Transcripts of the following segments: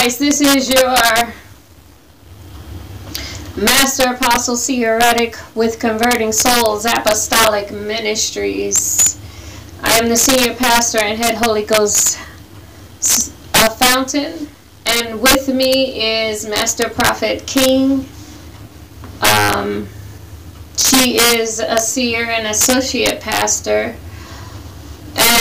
Christ. This is your Master Apostle Seer Reddick with Converting Souls Apostolic Ministries. I am the senior pastor and head Holy Ghost uh, fountain, and with me is Master Prophet King. Um, she is a seer and associate pastor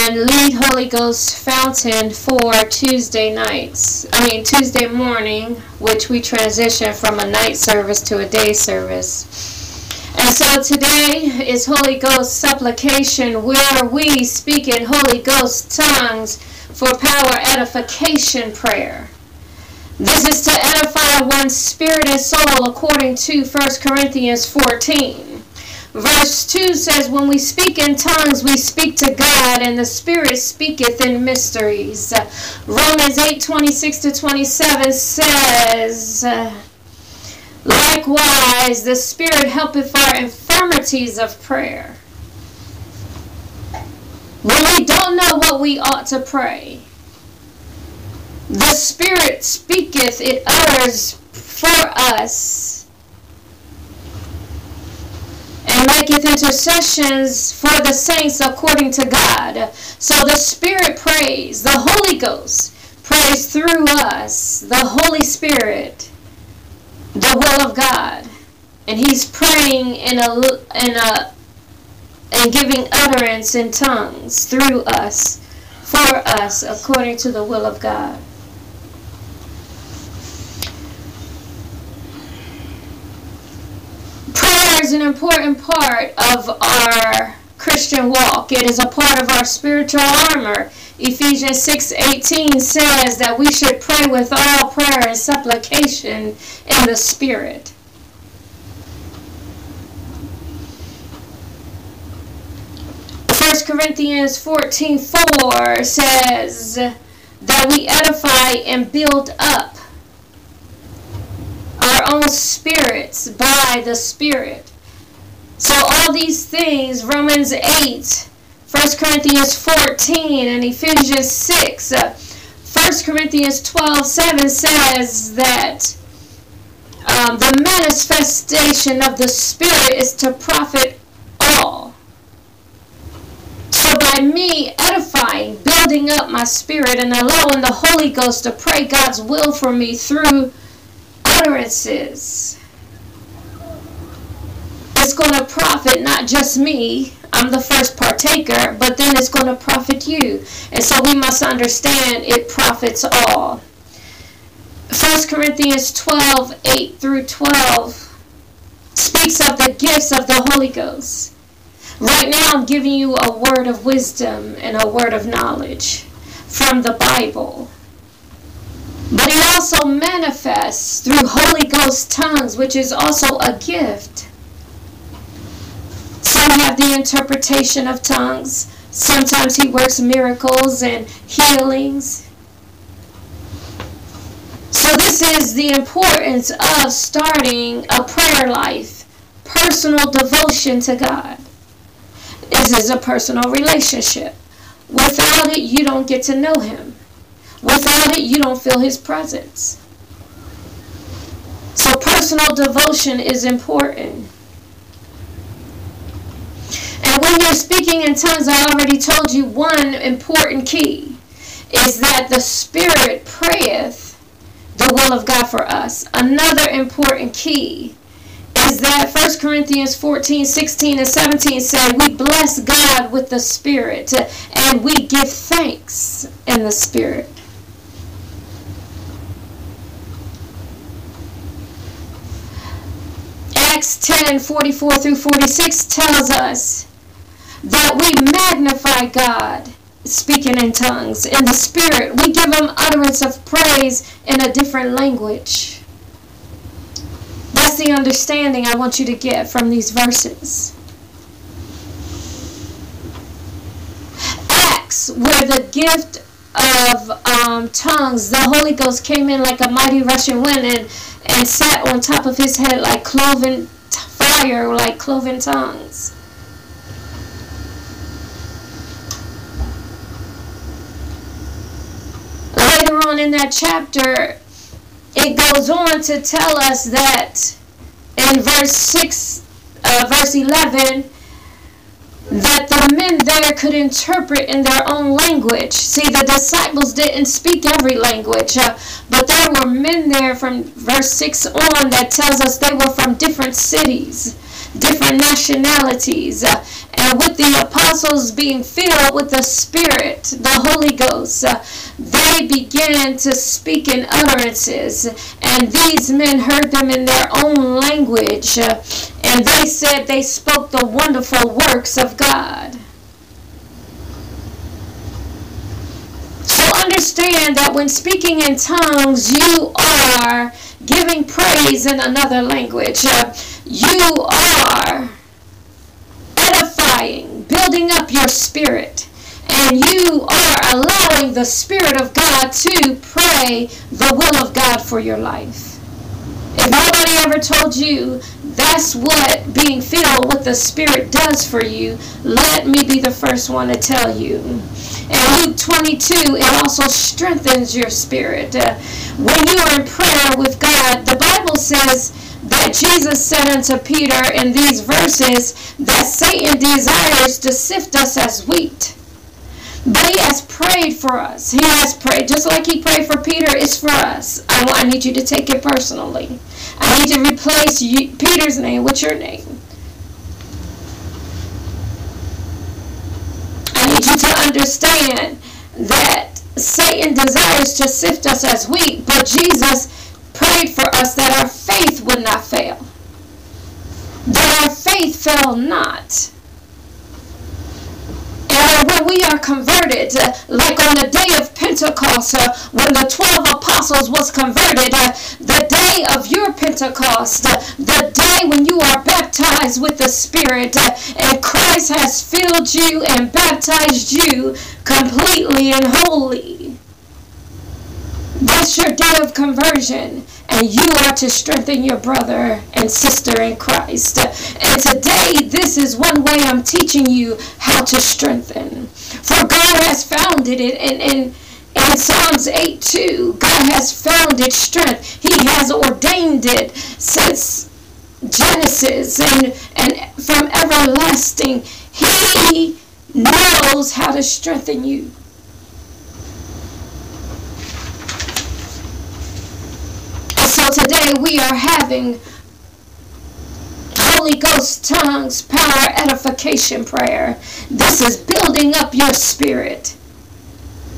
and lead Holy Ghost fountain for Tuesday nights. I mean, Tuesday morning, which we transition from a night service to a day service. And so today is Holy Ghost supplication where we speak in Holy Ghost tongues for power edification prayer. This is to edify one's spirit and soul according to 1 Corinthians 14. Verse 2 says, When we speak in tongues, we speak to God, and the Spirit speaketh in mysteries. Romans 8 26 to 27 says, Likewise, the Spirit helpeth our infirmities of prayer. When we don't know what we ought to pray, the Spirit speaketh, it utters for us and maketh intercessions for the saints according to God. So the Spirit prays, the Holy Ghost prays through us, the Holy Spirit, the will of God. And he's praying in a in a and giving utterance in tongues through us, for us, according to the will of God. Is an important part of our Christian walk. It is a part of our spiritual armor. Ephesians 6:18 says that we should pray with all prayer and supplication in the Spirit. First Corinthians 14:4 says that we edify and build up our own spirits by the Spirit. So all these things, Romans 8, 1 Corinthians 14, and Ephesians 6, uh, 1 Corinthians 12, 7 says that um, the manifestation of the Spirit is to profit all. So by me edifying, building up my spirit, and allowing the Holy Ghost to pray God's will for me through utterances, it's going to profit not just me, I'm the first partaker, but then it's going to profit you. And so we must understand it profits all. 1 Corinthians 12, 8 through 12 speaks of the gifts of the Holy Ghost. Right now, I'm giving you a word of wisdom and a word of knowledge from the Bible. But it also manifests through Holy Ghost tongues, which is also a gift. Some have the interpretation of tongues. Sometimes he works miracles and healings. So this is the importance of starting a prayer life, personal devotion to God. This is a personal relationship. Without it, you don't get to know him. Without it, you don't feel his presence. So personal devotion is important. And when you're speaking in tongues, I already told you one important key is that the Spirit prayeth the will of God for us. Another important key is that 1 Corinthians 14, 16, and 17 say we bless God with the Spirit and we give thanks in the Spirit. Acts 10 44 through 46 tells us that we magnify God speaking in tongues. In the Spirit, we give Him utterance of praise in a different language. That's the understanding I want you to get from these verses. Acts, where the gift of um, tongues, the Holy Ghost came in like a mighty rushing wind and and sat on top of his head like cloven fire, like cloven tongues. On in that chapter, it goes on to tell us that in verse 6, uh, verse 11, that the men there could interpret in their own language. See, the disciples didn't speak every language, uh, but there were men there from verse 6 on that tells us they were from different cities, different nationalities. Uh, and with the apostles being filled with the Spirit, the Holy Ghost, uh, they began to speak in utterances. And these men heard them in their own language. Uh, and they said they spoke the wonderful works of God. So understand that when speaking in tongues, you are giving praise in another language. Uh, you are edifying, building up your spirit. And you are allowing the Spirit of God to pray the will of God for your life. If nobody ever told you that's what being filled with the Spirit does for you, let me be the first one to tell you. In Luke 22, it also strengthens your spirit. Uh, when you are in prayer with God, the Bible says that Jesus said unto Peter in these verses that Satan desires to sift us as wheat. But he has prayed for us. He has prayed. Just like he prayed for Peter, it's for us. I, I need you to take it personally. I need to replace you, Peter's name with your name. I need you to understand that Satan desires to sift us as wheat, but Jesus prayed for us that our faith would not fail. That our faith fell not And when we are converted, like on the day of Pentecost, uh, when the 12 apostles was converted, uh, the day of your Pentecost, uh, the day when you are baptized with the Spirit, and Christ has filled you and baptized you completely and wholly. That's your day of conversion and you are to strengthen your brother and sister in Christ. And today, this is one way I'm teaching you how to strengthen. For God has founded it in, in Psalms 8 2. God has founded strength. He has ordained it since Genesis and, and from everlasting. He knows how to strengthen you. Today we are having Holy Ghost tongues power edification prayer. This is building up your spirit.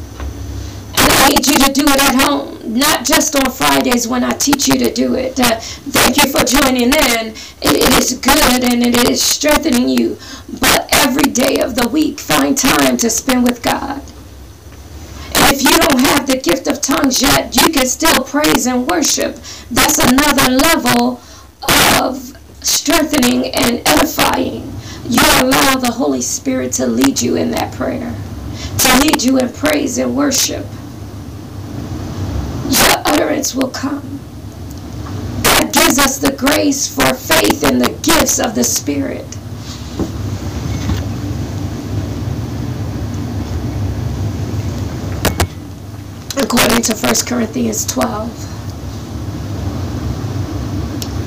And I need you to do it at home, not just on Fridays when I teach you to do it. Uh, thank you for joining in. It, it is good and it is strengthening you. But every day of the week, find time to spend with God if you don't have the gift of tongues yet, you can still praise and worship. That's another level of strengthening and edifying. You allow the Holy Spirit to lead you in that prayer, to lead you in praise and worship. Your utterance will come. God gives us the grace for faith in the gifts of the Spirit. To 1 Corinthians 12.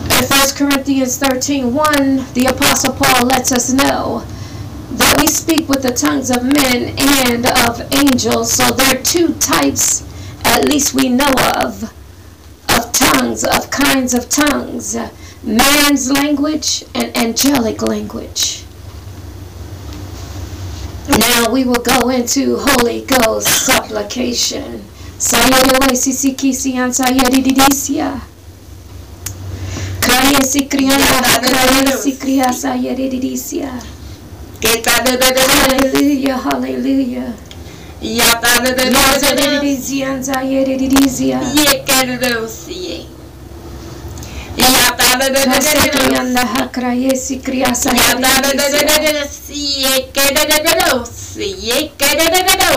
In 1 Corinthians 13 1, the Apostle Paul lets us know that we speak with the tongues of men and of angels. So there are two types, at least we know of, of tongues, of kinds of tongues man's language and angelic language. Now we will go into Holy Ghost supplication. Sayalewa sisikisian sayadidisia. Kaya sikriana kaya sikria sayadidisia. Hallelujah, hallelujah. Yazadidisian sayadidisia. Kasikriana hakraya sikria sayadidisia. Yata da da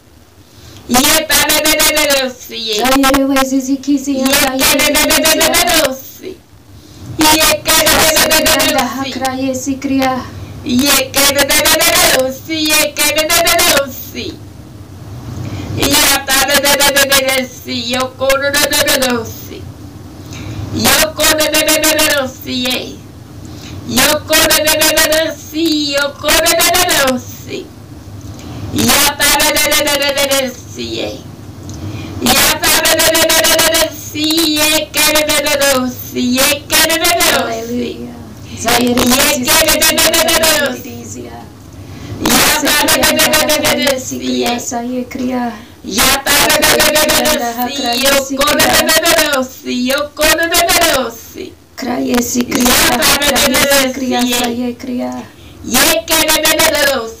da da da da si oko da da da da da si. Yata da da da da da si. Sayere wa si Yeke da da da da da da si. Yata da da Krasa krianda hakra si kriya sa yeridisia. Yoko da da da da da da si. Yoko da da da da da da si eke da da da da si. Yeta da da da da da si. Zayere wezi zikizi ya Yeke da da da da da da da si. Yeke da da da da da krianda da si. hakra yesi kriya. Yeke da da da da da si. Yeke da da da da si. Yata da da da da da da si. Yoko da da da da da si. Yoko da da da da da da si. Yoko da da da da da si. Yoko da da da da si. Yata da da da da da da da si. Yata da da da da da da da si. Yeke da da da da si. Yeke da da da da si. Hallelujah. Zayere wezi zikizi ya Yata da da da da da da da si si. kriya sa ye kriya. Aleluya. Soy Leticia. Ya soy cría. Ya yo corre de yo corre de Cría si cría, cría si cría, soy cría. Ya que de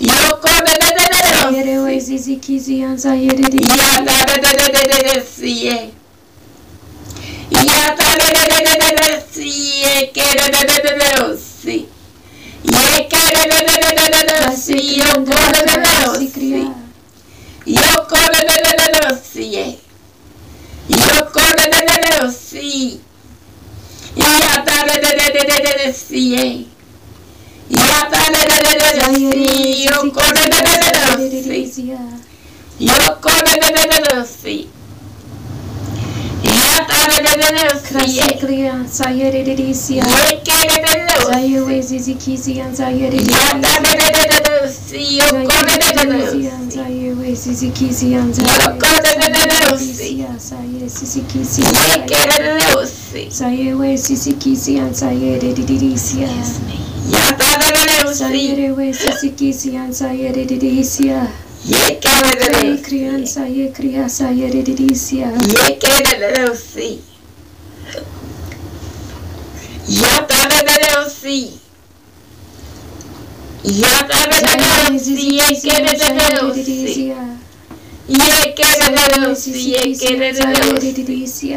Yoko Yere da da da da da da da siye. Da da da da da da da. Que da da da da da si. Que da da da da da da da da da da si. Da da da da da da da da da da da da da da da. Kriya, Sayere Disia, Sayere Zizikizian, Sayere Zizikizian, Sayere Zizikizian, Sayere Disia. Sayere we sisikisian sayere didisia. Yekelele krian saye kriya sayere didisia. Yekelele si. Yatalele si. Yatalele si. Yekelele si. Yekelele si. Yekelele si.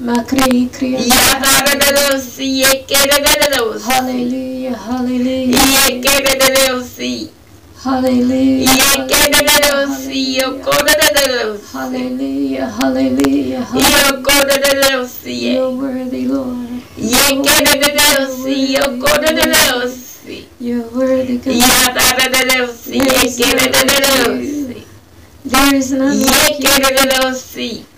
Makri Kriya. Yaharados, Yekeredos. Hallelujah, hallelujah. Yekeredos. Hallelujah. Yekeredos, Yokoredos. Hallelujah, hallelujah. Yokoredos. You're worthy, Lord. Yekeredos, Yokoredos. You're worthy, God. Yaharados, Yekeredos. There is none like you. Yekeredos.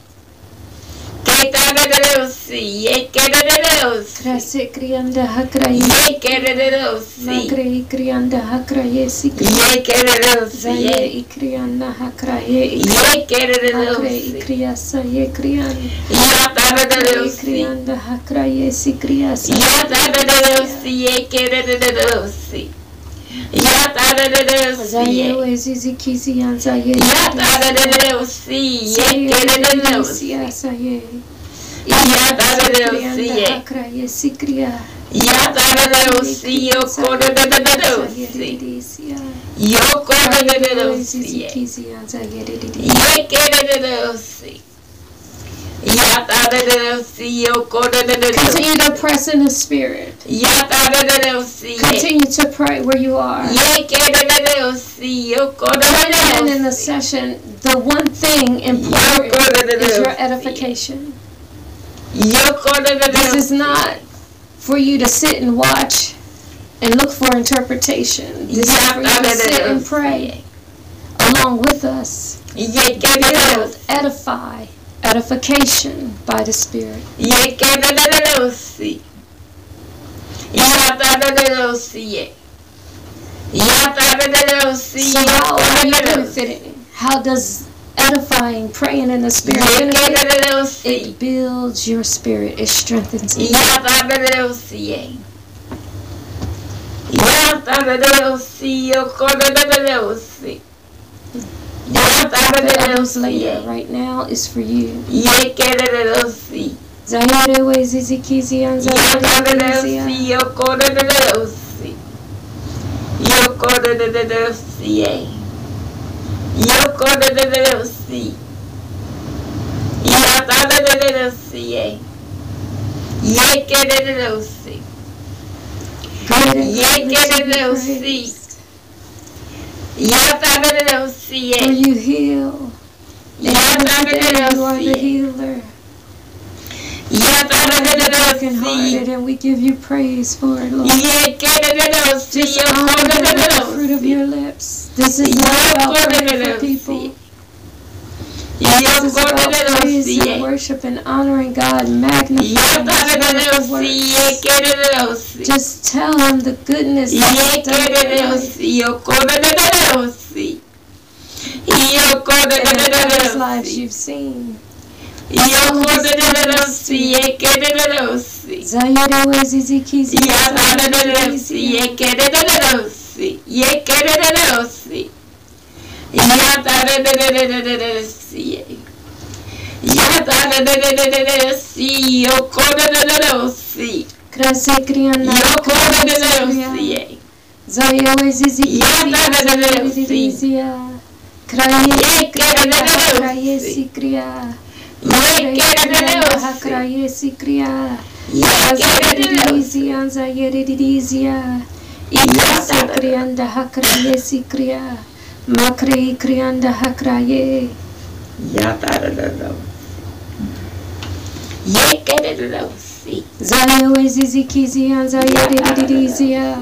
Zayererereusi. Yatarerereusi. Zayererereusi. Yekererereusi. Yekererereusi. Yatarerereusi. Yatarerereusi. Ketarerereusi. Yekererereusi. Krase krianda hakraye. Yekererereusi. Makre krianda hakraye sikri. Yekerereusi. Zaye ikrianda hakraye. Makre Yekerereusi. ikriya saye kriyan. Yatarerereusi. Krianda hakraye sikriya saye. Yatarerereusi. Yekerereusi. Wezi kizi yanza ye. Yatarerereusi. Yekerereusi. Saye. Yatarereusi. Krianda hakraye sikriya. Yatarereusi. Yokorerereusi. Yokorerereusi. Yekerereusi. Yatarereusi. Yokorerereusi. Continue to press in the spirit. Continue to pray where you are. And in the session, the one thing important is your edification. This is not for you to sit and watch and look for interpretation. This is for you to sit and pray along with us. Build, Yekerereusi. edify, edification by the Spirit. Yekerereusi. Yatarereusi. Yatarereusi. So how are you benefiting? How does edifying, praying in the Spirit. It builds your spirit. It strengthens you. Later. Right now is for you. Yekerereusi. Yekerereusi. Great and Yekerereusi. praised. For you heal. Day you are the healer. Hearted, and we give you praise for it, Lord. Just honor the fruit of your lips. This is not about praying for people. This is about Yatarereusi. worship and honoring God, magnifying His. Just tell Him the goodness in others' lives you've seen. Krase kriana. Yokorereusi. Zayere we zizikizi. Yatarereusi. Zayere Kraye Yekerereusi. kraye sikriya. Yekerereusi. Kraye sikriya. Krianda hakraye sikriya. Makre krianda hakraye. Yatarereusi. Yekerereusi. Zayewe zizikizi anza dizia.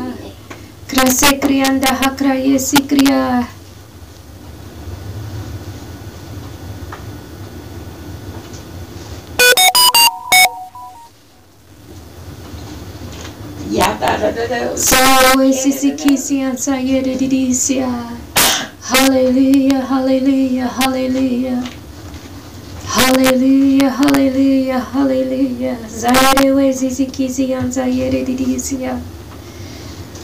Krase krianda hakraye sikriya. Dizia. Hallelujah, hallelujah, hallelujah. Hallelujah, hallelujah, hallelujah. Zayewe zizikizi anza yere dizia.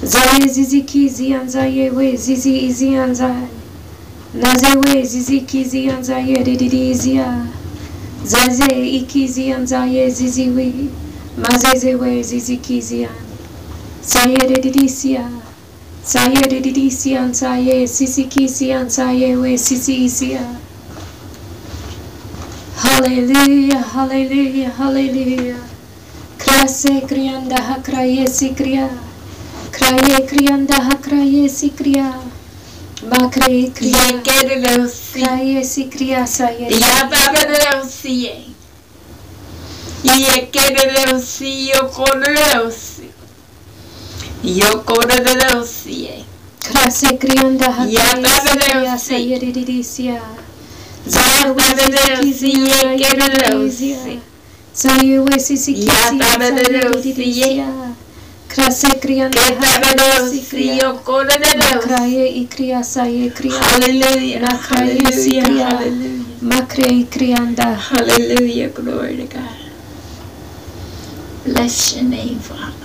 Zaye zizikizi anza yewe zizi izi anza. Nazewe zizikizi anza yere dizia. Zaze ikizi anza ye ziziwi. Mazezewe zizikizi an. Sayere dizia. Sayere dizia anza ye sisikisi anza yewe sisi isia. Hallelujah, hallelujah, hallelujah. Krase krianda hakraye sikriya. Kraye krianda hakraye sikriya. Makre kriya. Kraye sikriya saye. Yatarereusi. Yekerereusi. Yokorereusi. Yokorereusi. Krase krianda hakraye sikriya Yatarereusi. saye ridisiya. Yatarereusi. Yekerereusi. Saye wesi sikisi Yatarereusi. ridisiya. Krase krianda hakraye Ketarereusi. sikriya. Yokorereusi. Kraye ikriya saye kriya. Hallelujah. Nakraye sikriya. Hallelujah. Makre krianda. Hallelujah. Glory to God. Bless your name, Father.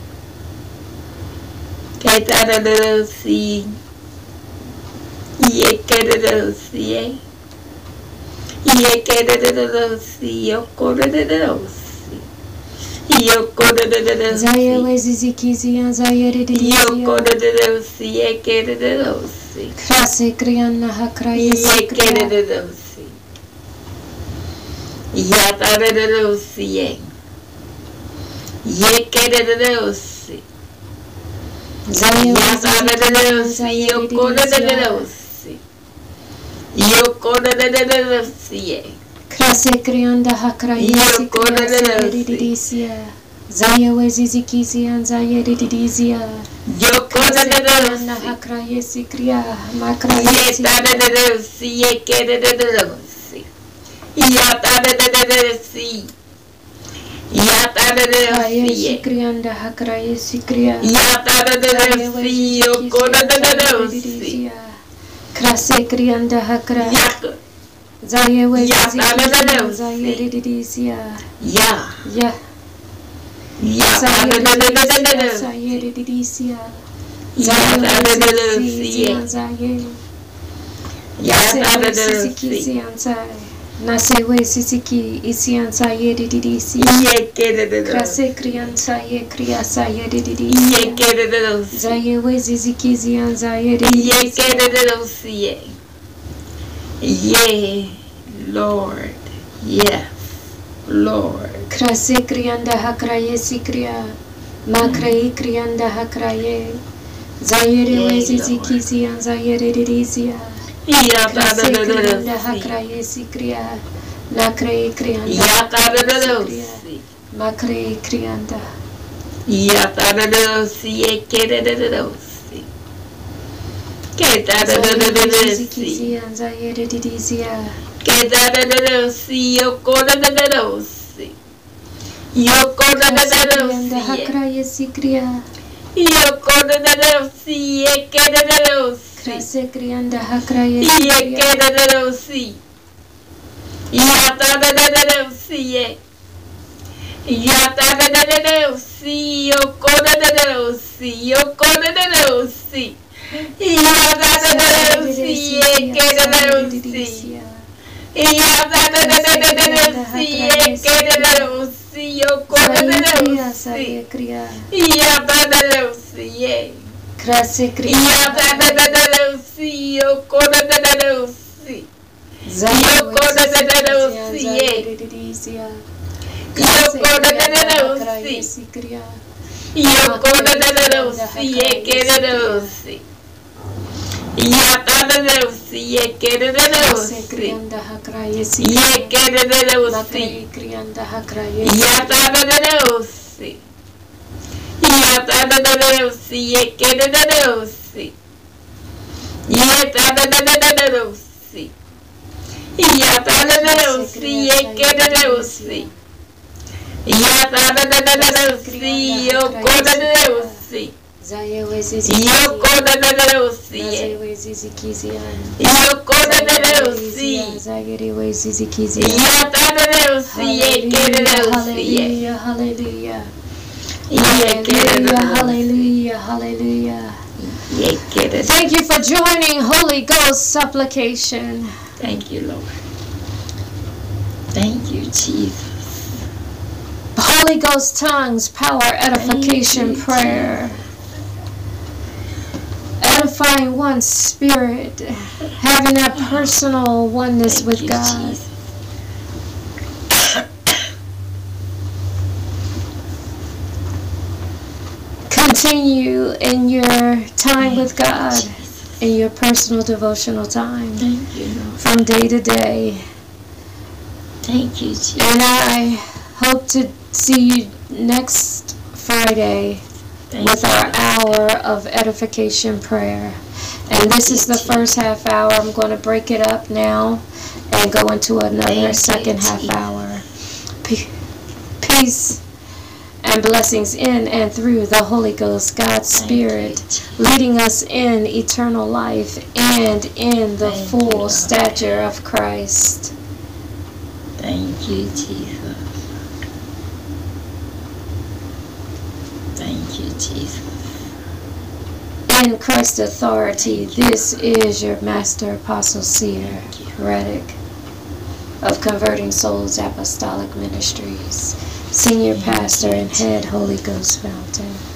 You're yeridisia. marvelous. Yataradosi, yekeredosi. Krase krianda hakra yesi kriya. Zaye wezi zikizi anza yeridisia. Yataradosi. Krase krianda hakra yesi kriya. Ketaradosi, eh. Ketaradosi. Yekeredosi, eh. Yekeredosi, yokoredosi. Yokoredosi. Zaye wezi zikizi anza yeridisia. Yokoredosi, yekeredosi. Krase krianda hakra yesi kriya. Yekeredosi. Yataradosi, eh. Yekeredosi. Zaye wezi zikizi anza Yataradosi, yeridisia. yokoredosi. Yokoredosi, eh. Krase krianda hakra yesi kriya sa yeridisia. Zaye wezi zikizi anza yeridisia. Krase krianda Yokoredosi. hakra yesi kriya. Makra yesi kriya. Yetaradosi, yekeredosi. Yataradosi. Yataradosi, Yesi eh. krianda hakra yesi kriya. Yataradosi, yokoredosi. Krase krianda hakra. Yak- Zaye wezi Ya, zikizi dadadadam, anza si. yeridisia. Ya. Ya. Sa Yataradosi. yeridisia. Zaye wezi zikizi Yataradosi. anza ye. Nase wezi zikizi Yataradosi. anza. Nase wezi ziki isi anza yeridisia. Yekeredosi. Krase krianza ye kriasa yeridisia. Yekeredosi. Zaye wezi zikizi anza yeridisia. Yekeredosi. Yeah, Lord. Yes, Lord. Krase krianda hakraye sikriya. Makrai krianda hakraye. Zayere Yay, wezi Lord. zikizi anza yeridisia. Krase krianda Yataradosi. hakraye sikriya. Nakrai krianda sikriya. Yataradosi. Makrai krianda. Yataradosi. Yekeredosi. Zayere wezi Ketaradosi. Zikizi anza entrada da Deus, e a queda da Deus, e a entrada da Deus, e a entrada da Deus, e a queda da Deus, e a entrada Deus, e a coda da Deus. e coda da Delusie. Io coda da e Io tada Delusie. Che Delusie. Hallelujah. Hallelujah. Hallelujah, hallelujah, hallelujah. Thank you for joining Holy Ghost supplication. Thank you, Lord. Thank you, Jesus. Holy Ghost tongues, power, edification, you, prayer. Edifying one spirit, having that personal oneness Thank with you, God. Jesus. Continue in your time with God, in your personal devotional time. Thank you, From day to day. Thank you, Jesus. And I hope to see you next Friday Thank with you. our hour of edification prayer. And this is the first half hour. I'm going to break it up now and go into another Thank second half hour. Peace and blessings in and through the Holy Ghost, God's Spirit, leading us in eternal life and in the Thank full you, stature of Christ. Thank you, Jesus. Thank you, Jesus. In Christ's authority, this is your Master Apostle Seer Reddick of Converting Souls Apostolic Ministries, Senior Pastor and Head Holy Ghost Fountain.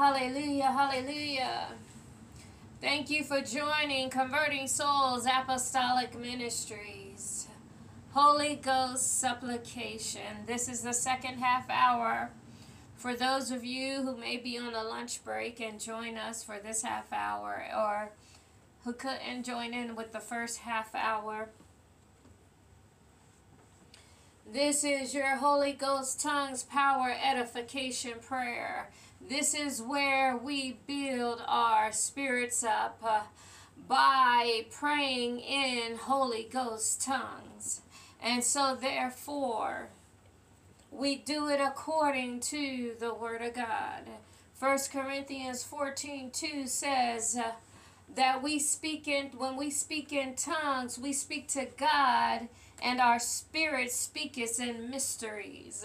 Hallelujah, hallelujah. Thank you for joining Converting Souls Apostolic Ministries. Holy Ghost Supplication. This is the second half hour. For those of you who may be on a lunch break and join us for this half hour, or who couldn't join in with the first half hour, this is your Holy Ghost Tongues Power Edification Prayer. This is where we build our spirits up uh, by praying in Holy Ghost tongues. And so, therefore, we do it according to the Word of God. 1 Corinthians 14 2 says, uh, that we speak in when we speak in tongues we speak to god and our spirit speaketh in mysteries.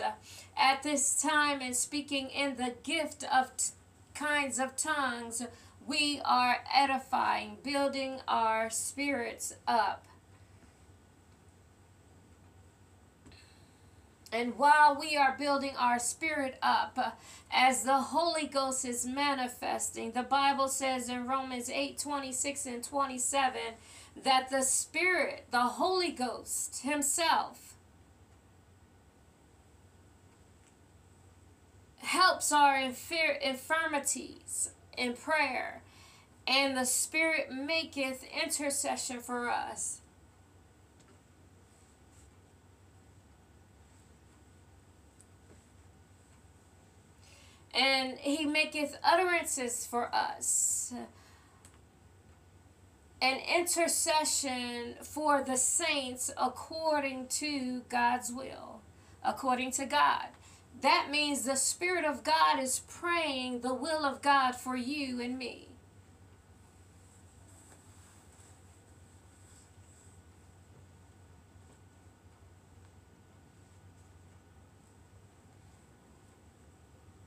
At this time in speaking in the gift of kinds of tongues we are edifying building our spirits up. And while we are building our spirit up, as the Holy Ghost is manifesting, the Bible says in Romans 8 26 and 27 that the Spirit, the Holy Ghost Himself, helps our infir- infirmities in prayer, and the Spirit maketh intercession for us. and he maketh utterances for us an intercession for the saints according to God's will, according to God. That means the Spirit of God is praying the will of God for you and me.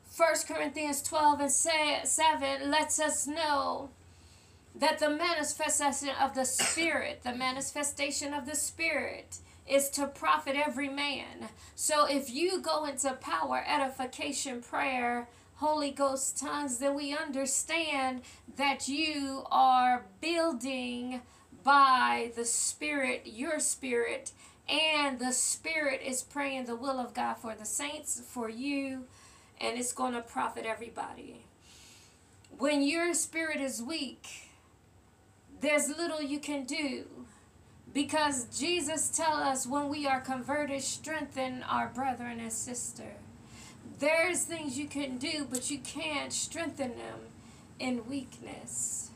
First Corinthians 12 and 7 lets us know that the manifestation of the Spirit, the manifestation of the Spirit, is to profit every man. So if you go into power, edification, prayer, Holy Ghost tongues, then we understand that you are building by the Spirit, your Spirit, and the Spirit is praying the will of God for the saints, for you, and it's going to profit everybody. When your spirit is weak, there's little you can do because Jesus tell us when we are converted strengthen our brethren and sister. There's things you can do but you can't strengthen them in weakness.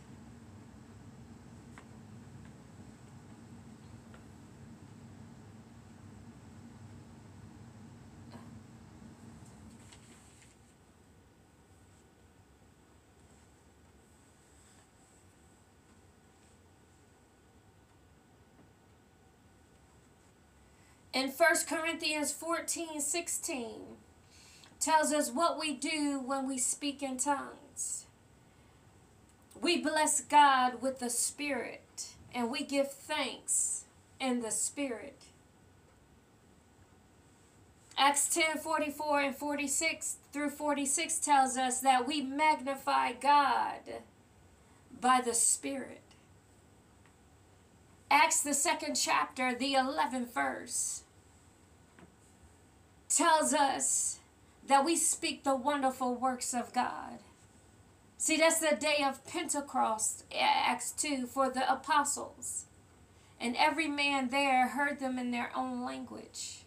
In 1 Corinthians 14 16 tells us what we do when we speak in tongues. We bless God with the Spirit and we give thanks in the Spirit. Acts 10 44 and 46 through 46 tells us that we magnify God by the Spirit. Acts, the second chapter, the 11th verse, tells us that we speak the wonderful works of God. See, that's the day of Pentecost, Acts 2, for the apostles. And every man there heard them in their own language.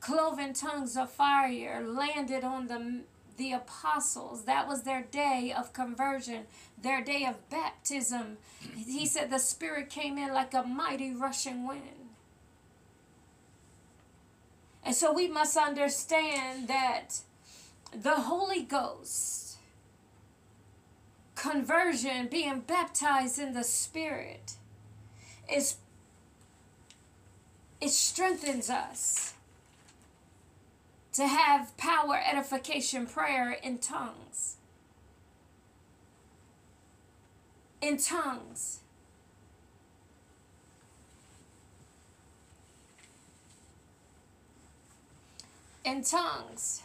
Cloven tongues of fire landed on the the apostles. That was their day of conversion, their day of baptism. He said the Spirit came in like a mighty rushing wind. And so we must understand that the Holy Ghost, conversion, being baptized in the Spirit, is it strengthens us to have power, edification, prayer in tongues. in tongues. In tongues.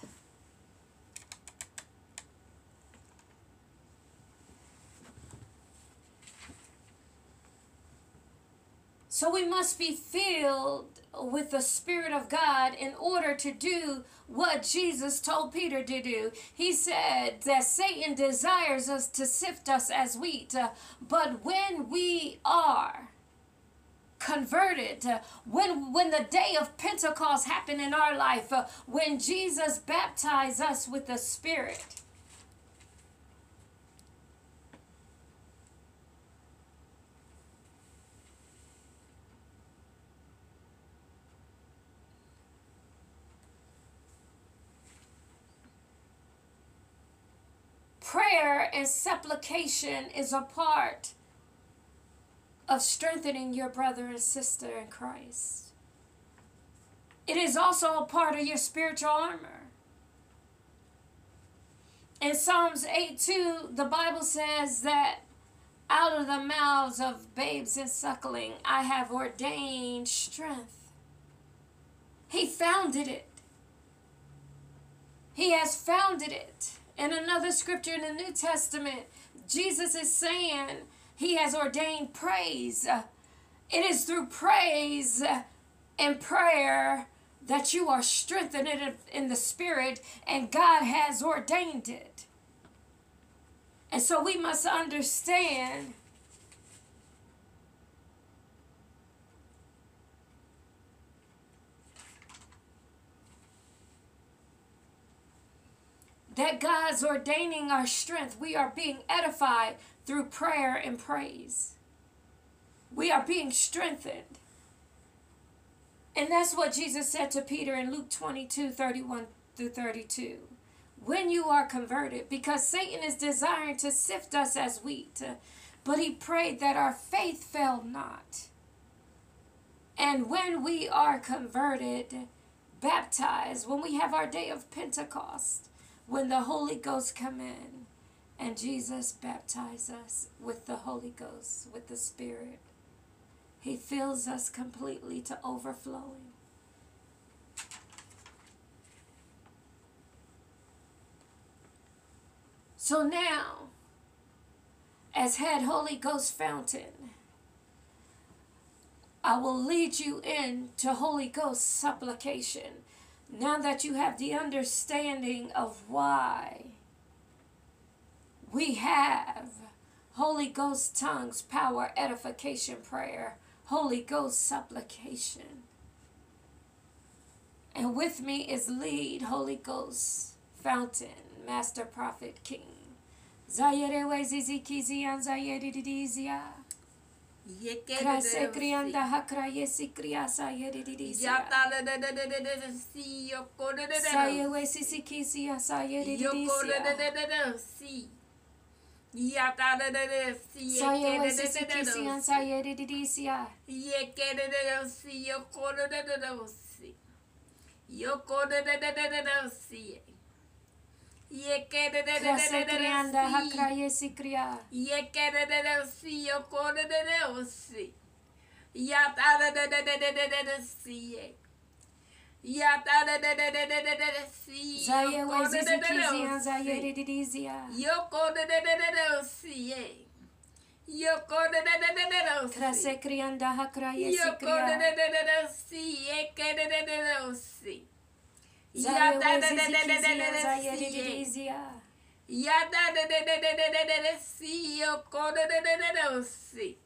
So we must be filled with the Spirit of God in order to do what Jesus told Peter to do. He said that Satan desires us to sift us as wheat, uh, but when we are converted uh, when when the day of pentecost happened in our life uh, when jesus baptized us with the spirit. Prayer and supplication is a part of strengthening your brother and sister in Christ. It is also a part of your spiritual armor. In Psalms 8 2, the Bible says that out of the mouths of babes and suckling, I have ordained strength. He founded it. He has founded it. In another scripture in the New Testament, Jesus is saying he has ordained praise. It is through praise and prayer that you are strengthened in the spirit, and God has ordained it. And so we must understand that God's ordaining our strength. We are being edified through prayer and praise. We are being strengthened. And that's what Jesus said to Peter in Luke 22 31 through 32. When you are converted, because Satan is desiring to sift us as wheat, but he prayed that our faith fail not. And when we are converted, baptized, when we have our day of Pentecost, when the Holy Ghost come in and Jesus baptize us with the Holy Ghost, with the Spirit. He fills us completely to overflowing. So now, as head Holy Ghost fountain, I will lead you into Holy Ghost supplication now that you have the understanding of why we have Holy Ghost tongues, power, edification, prayer, Holy Ghost supplication. And with me is lead Holy Ghost fountain, Master Prophet King. Krase krianda hakra yesi kriasa de de de de si yoko de de de Krase krianda hakra si yesi yedididisia. Yada de de de de de de de de de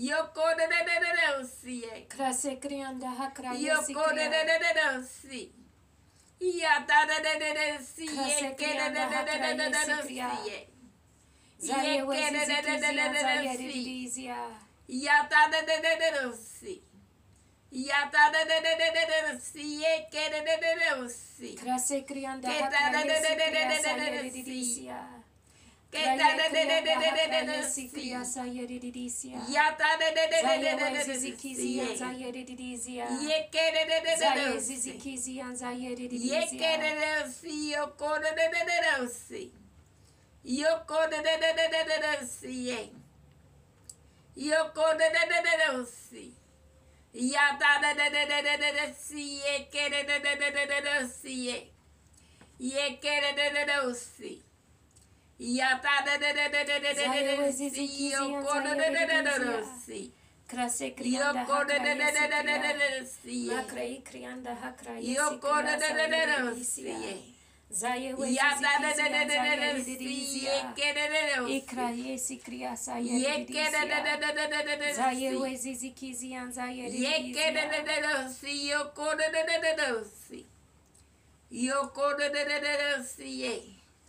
Yokorererensi. Krase krianda ha kraya si Yokorererensi. Yatarererensi. Yekerererensi. Yekerererensi. Yatarererensi. Yatarererensi. Yekerererensi. Krase krianda ha kraya si kriya sa yerererensi. Yekere de de de de si. Yata Krase krianda Makrei krianda hakrayesi krianda hakrayesi Zaye ikrayesi kriyasa zaye wezizi kiziyan zaye yoko yoko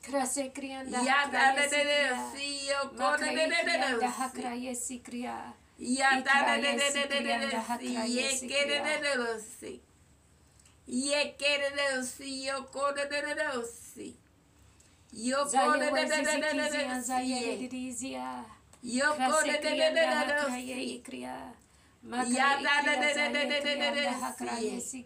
Krase ya da da da da si yo ko da da da da da ha si ya da yo ko da da da si yo ko da si ya da da da si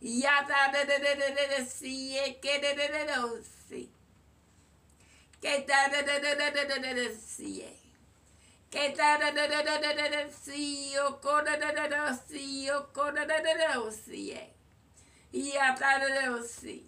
Yata de de de de de de si que de de de de si. Que ta de de de de de de de de si. Que ta de de de de de de de si o co de de de de si o co de de de de si. Yata de de si.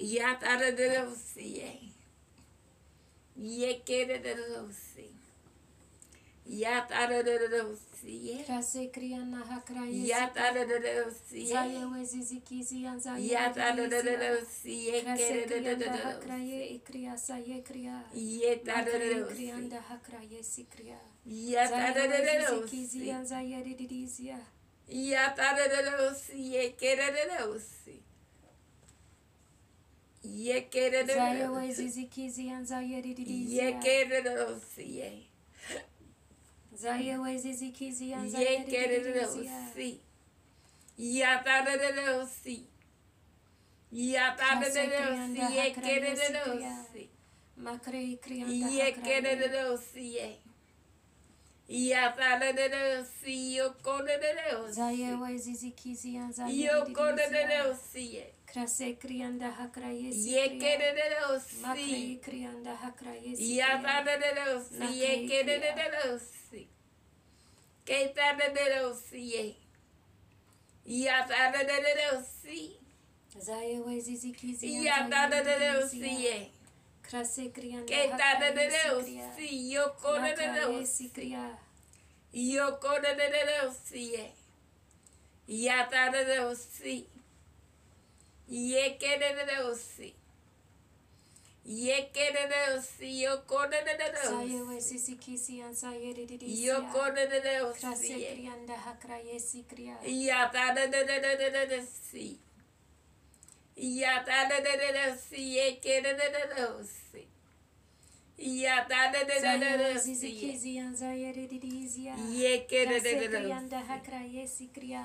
Yataradarosi. Yekeradarosi. Yataradarosi. Rasekriana hakrayi. Yataradarosi. Zayewezi zikizi yanza. Yataradarosi. Yekeradarosi. Hakraye ikriya sayekriya. Yetaradarosi. Krianda hakraye sikriya. Yataradarosi. Zikizi yanza yeridizia. Yataradarosi. Yekeradarosi. Yekererosiye. Yekererosi. Yatarerosi. Yatarerosi. Yekererosi. Yekererosiye. Yatarerosi. Yokorerosi. Yokorerosi. Krase krianda hakrayesi. Yekeredelos. Makrayi krianda hakrayesi. Yatadedelos. Yekeredelos. Ketadedelos. Yatadedelos. Zaya wazizi kizi. Yatadedelos. Krase krianda hakrayesi. Ketadedelos. Yokoredelos. Yokoredelos. Yatadedelos. Yatadedelos yekerereosi yekerereosi yokorereosi sayewe sisi kisiyan sayererisi yokorereosi krasya kriyanda hakrayesi kriya yatarerereosi yatarereosi yekerereosi yatarereosi yekerereosi yatarereosi kriya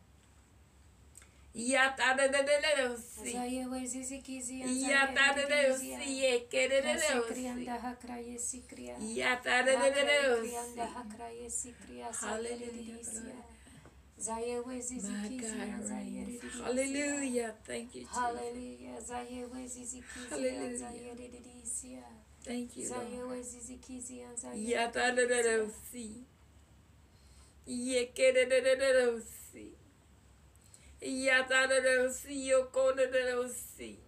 Yatadadadadeusi. Yatadadadeusi. Yekedadadeusi. Yatadadadadeusi. Hallelujah. Hallelujah. Thank you, Jesus. Hallelujah. Thank you, Lord. Yatadadadeusi. Yekedadadadeusi. Yatareleusi, Yokonereleusi.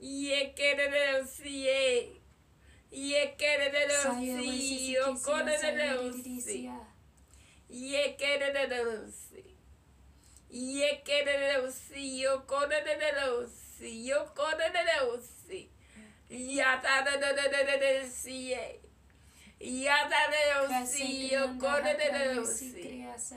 Yekereleusi, eh. Yekereleusi, Yokonereleusi. Yekereleusi. Yekereleusi, Yokonereleusi, Yokonereleusi. Yatareleusi, eh. Yatareleusi, Yokonereleusi. Criança,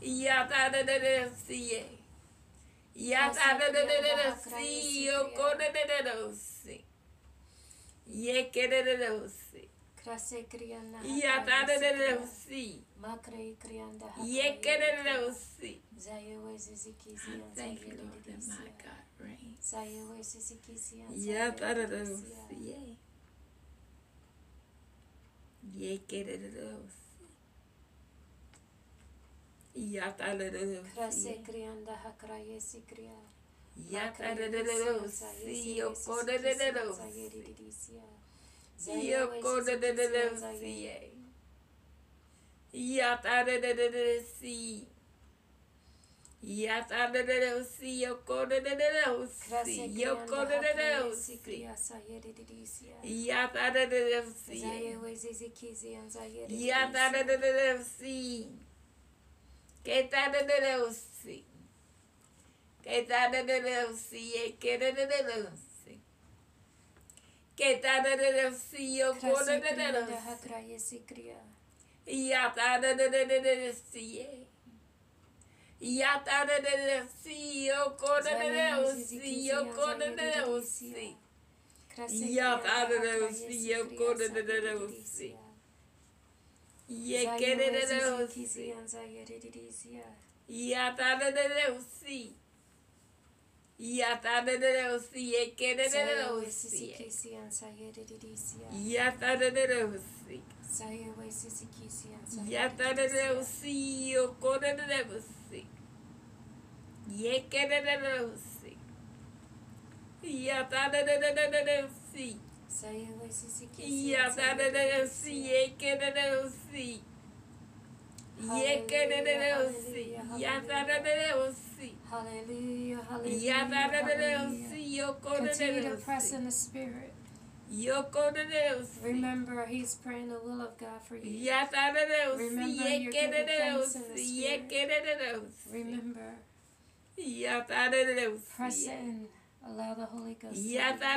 Yeah, de de de see. Yata de de de de see. Yoko de de de de see. Yeke de de de see. Krase kriyanda. Yata de de de see. Makre kriyanda. Yeke de de de see. Zayewe zizikizi. Thank that my God reigns. Zayewe zizikizi. Yata de de de see. Yeke de. Yatadadado. de krianda hakraye sikria. Yatadadado. Siyo kodadadado. Siyo kodadadado. Siye. Yatadadado. Si. de Siyo kodadadado. Siyo kodadadado. de sayedidisia. Yatadadado. Si. Zaye wezizikizi and zayedidisia. Yatadadado. Si. que tarde de leusi, que tarde de leusi, que tarde de leusi, que tarde de leusi, yo cuando de leusi, y ya tarde de leusi, y ya tarde de leusi, yo cuando de leusi, yo cuando de leusi, y ya tarde de leusi, yo cuando de leusi. yekerereusi yatarereusi yatarereusi yekerereusi yatarereusi yatarereusi yokorereusi yekerereusi yatarereusi say it with CCK. Yeah, da da da da da Yatareleusi. Hallelujah, hallelujah. Yatareleusi, Yokoreleusi. Continue to press in the Spirit. Remember, he's praying the will of God for you. Remember, you're giving thanks in the Spirit. Remember. Press in. Allow the Holy Ghost to Yata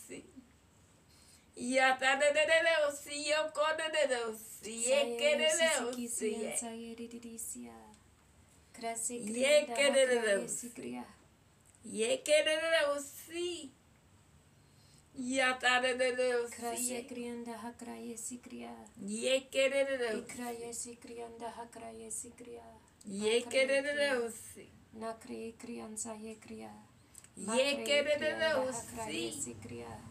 da see. Yeke da da Nakri see. krianda hakra yesi kriya. Yata da da da Nakri see. krianda hakra ye kriya sa ye Yata kriya. da da da see. Nakri krianda hakra yesi Keta kriya. da da da si, yoko da da da si, yoko da da da si. Yata da da da si, eh. Yata da da da si, yoko da da da si. Yoko da da da si, eke da da da si. Yata da da da si, eh. Zayewe zizi kisi ansa Yeke da da da si. Krase krianda hakra Yata da da da da si, eh. Yata da da da da si, yoko da da da da da yesi si. kriya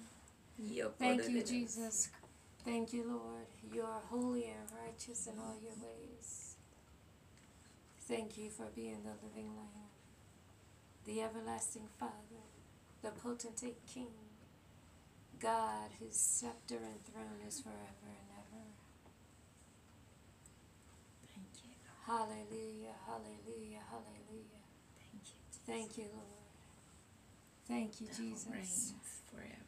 Thank you, Jesus. Thank you, Lord. You are holy and righteous in all your ways. Thank you for being the living Lamb, the everlasting Father, the potentate King, God whose scepter and throne is forever and ever. Thank you. Hallelujah, hallelujah, hallelujah. Thank you. Thank you, Lord. Thank you, Thou Jesus. reigns forever ever.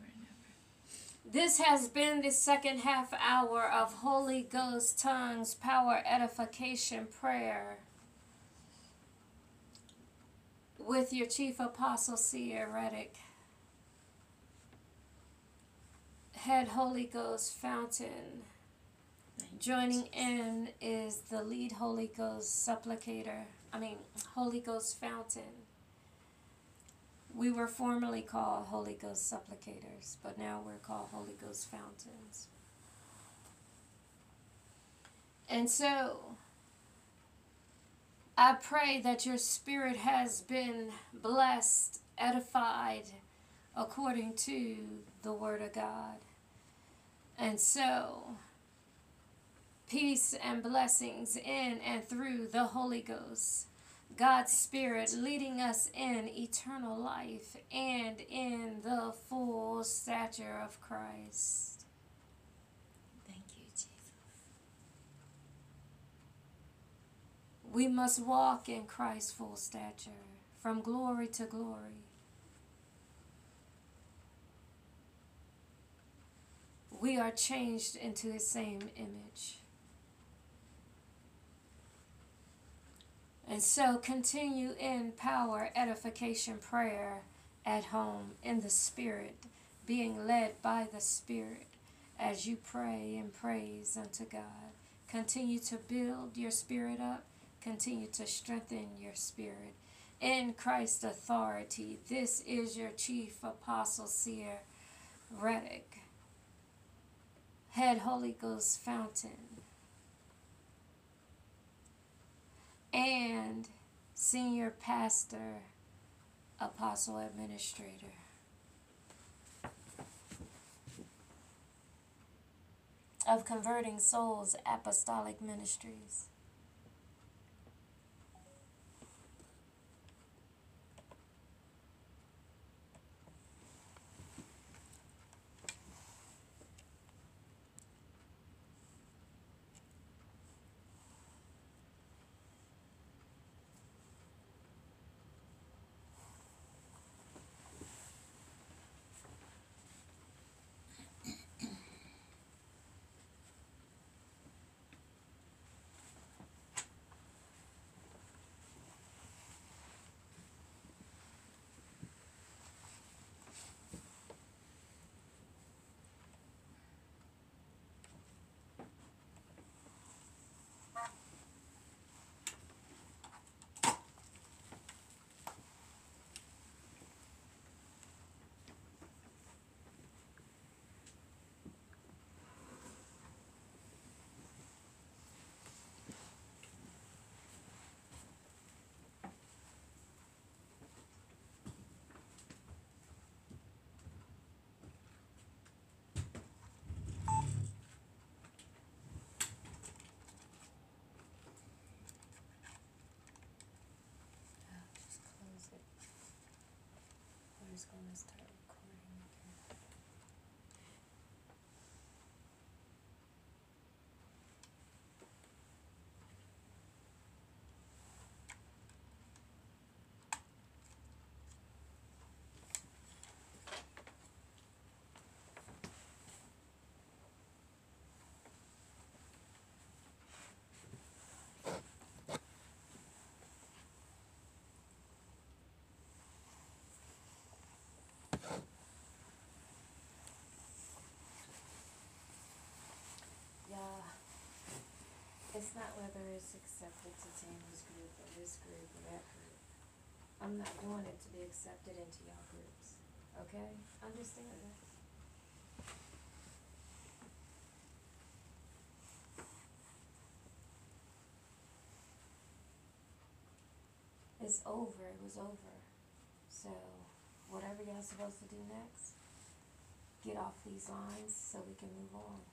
This has been the second half hour of Holy Ghost Tongues Power Edification Prayer with your Chief Apostle Seer Reddick, Head Holy Ghost Fountain. Joining in is the lead Holy Ghost supplicator, I mean, Holy Ghost Fountain. We were formerly called Holy Ghost supplicators, but now we're called Holy Ghost fountains. And so, I pray that your spirit has been blessed, edified according to the Word of God. And so, peace and blessings in and through the Holy Ghost. God's Spirit leading us in eternal life and in the full stature of Christ. Thank you, Jesus. We must walk in Christ's full stature from glory to glory. We are changed into his same image. And so continue in power, edification, prayer at home in the Spirit, being led by the Spirit as you pray and praise unto God. Continue to build your spirit up, continue to strengthen your spirit. In Christ's authority, this is your chief apostle, seer, Reddick, head Holy Ghost fountain, and senior pastor, apostle administrator. Of Converting Souls Apostolic Ministries. Going to start It's not whether it's accepted to Tammy's group or this group or that group. I'm not doing it to be accepted into y'all groups. Okay? Understand that. It's over. It was over. So, whatever y'all supposed to do next, get off these lines so we can move on.